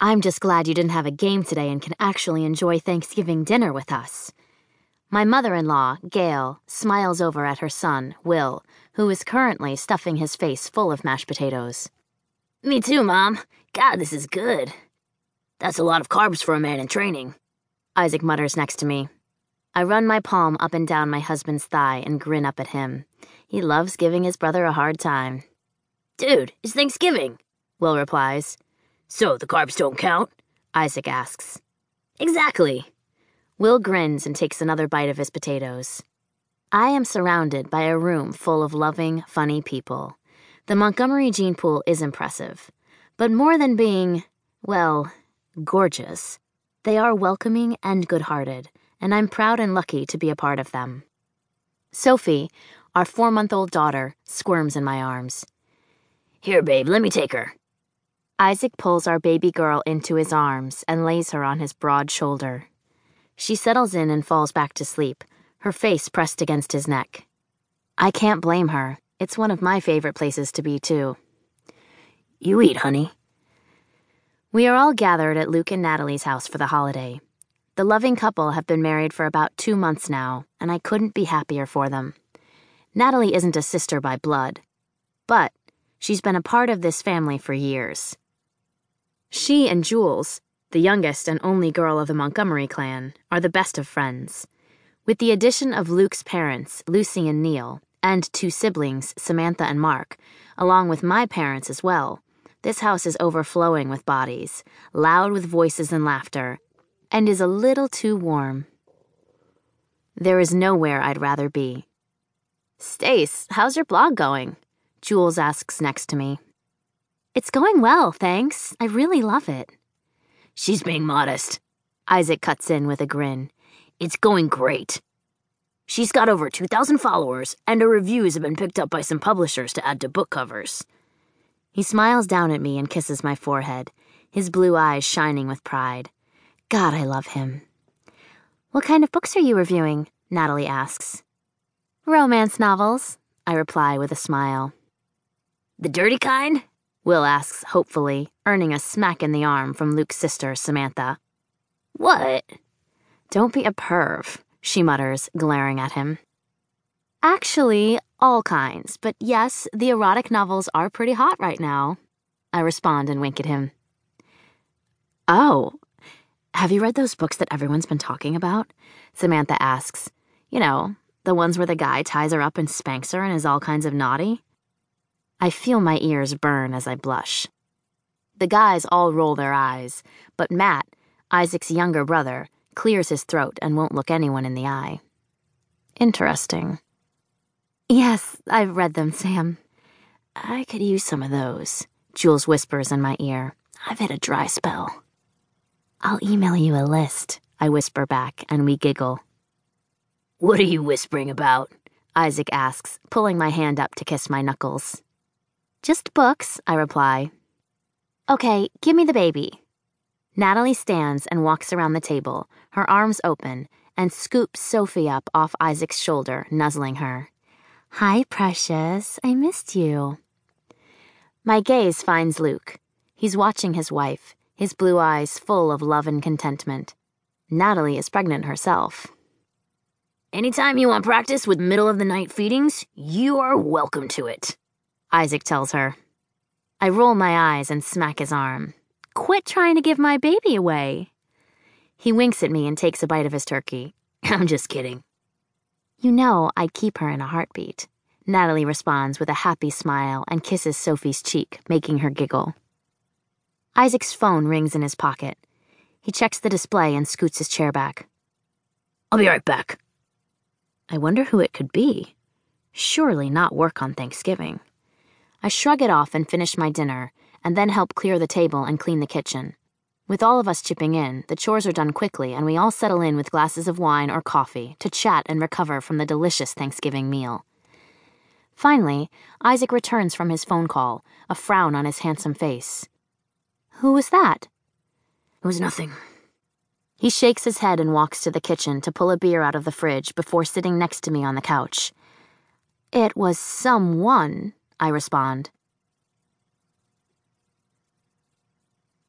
I'm just glad you didn't have a game today and can actually enjoy Thanksgiving dinner with us. My mother in law, Gail, smiles over at her son, Will, who is currently stuffing his face full of mashed potatoes. Me too, Mom. God, this is good. That's a lot of carbs for a man in training. Isaac mutters next to me. I run my palm up and down my husband's thigh and grin up at him. He loves giving his brother a hard time. Dude, it's Thanksgiving, Will replies. So the carbs don't count? Isaac asks. Exactly. Will grins and takes another bite of his potatoes. I am surrounded by a room full of loving, funny people. The Montgomery Gene Pool is impressive. But more than being, well, gorgeous, they are welcoming and good hearted, and I'm proud and lucky to be a part of them. Sophie, our four month old daughter, squirms in my arms. Here, babe, let me take her. Isaac pulls our baby girl into his arms and lays her on his broad shoulder. She settles in and falls back to sleep, her face pressed against his neck. I can't blame her. It's one of my favorite places to be, too. You eat, honey. We are all gathered at Luke and Natalie's house for the holiday. The loving couple have been married for about two months now, and I couldn't be happier for them. Natalie isn't a sister by blood, but she's been a part of this family for years. She and Jules, the youngest and only girl of the Montgomery clan, are the best of friends. With the addition of Luke's parents, Lucy and Neil, and two siblings, Samantha and Mark, along with my parents as well, this house is overflowing with bodies, loud with voices and laughter, and is a little too warm. There is nowhere I'd rather be. Stace, how's your blog going? Jules asks next to me. It's going well, thanks. I really love it. She's being modest. Isaac cuts in with a grin. It's going great. She's got over 2,000 followers, and her reviews have been picked up by some publishers to add to book covers. He smiles down at me and kisses my forehead, his blue eyes shining with pride. God, I love him. What kind of books are you reviewing? Natalie asks. Romance novels, I reply with a smile. The dirty kind? Will asks hopefully, earning a smack in the arm from Luke's sister, Samantha. What? Don't be a perv, she mutters, glaring at him. Actually, all kinds, but yes, the erotic novels are pretty hot right now. I respond and wink at him. Oh, have you read those books that everyone's been talking about? Samantha asks. You know, the ones where the guy ties her up and spanks her and is all kinds of naughty? I feel my ears burn as I blush. The guys all roll their eyes, but Matt, Isaac's younger brother, clears his throat and won't look anyone in the eye. Interesting. Yes, I've read them, Sam. I could use some of those, Jules whispers in my ear. I've had a dry spell. I'll email you a list, I whisper back, and we giggle. What are you whispering about? Isaac asks, pulling my hand up to kiss my knuckles. Just books, I reply. Okay, give me the baby. Natalie stands and walks around the table, her arms open, and scoops Sophie up off Isaac's shoulder, nuzzling her. Hi, precious. I missed you. My gaze finds Luke. He's watching his wife, his blue eyes full of love and contentment. Natalie is pregnant herself. Anytime you want practice with middle of the night feedings, you are welcome to it. Isaac tells her. I roll my eyes and smack his arm. Quit trying to give my baby away. He winks at me and takes a bite of his turkey. I'm just kidding. You know I'd keep her in a heartbeat. Natalie responds with a happy smile and kisses Sophie's cheek, making her giggle. Isaac's phone rings in his pocket. He checks the display and scoots his chair back. I'll be right back. I wonder who it could be. Surely not work on Thanksgiving. I shrug it off and finish my dinner, and then help clear the table and clean the kitchen. With all of us chipping in, the chores are done quickly and we all settle in with glasses of wine or coffee to chat and recover from the delicious Thanksgiving meal. Finally, Isaac returns from his phone call, a frown on his handsome face. Who was that? It was nothing. He shakes his head and walks to the kitchen to pull a beer out of the fridge before sitting next to me on the couch. It was someone, I respond.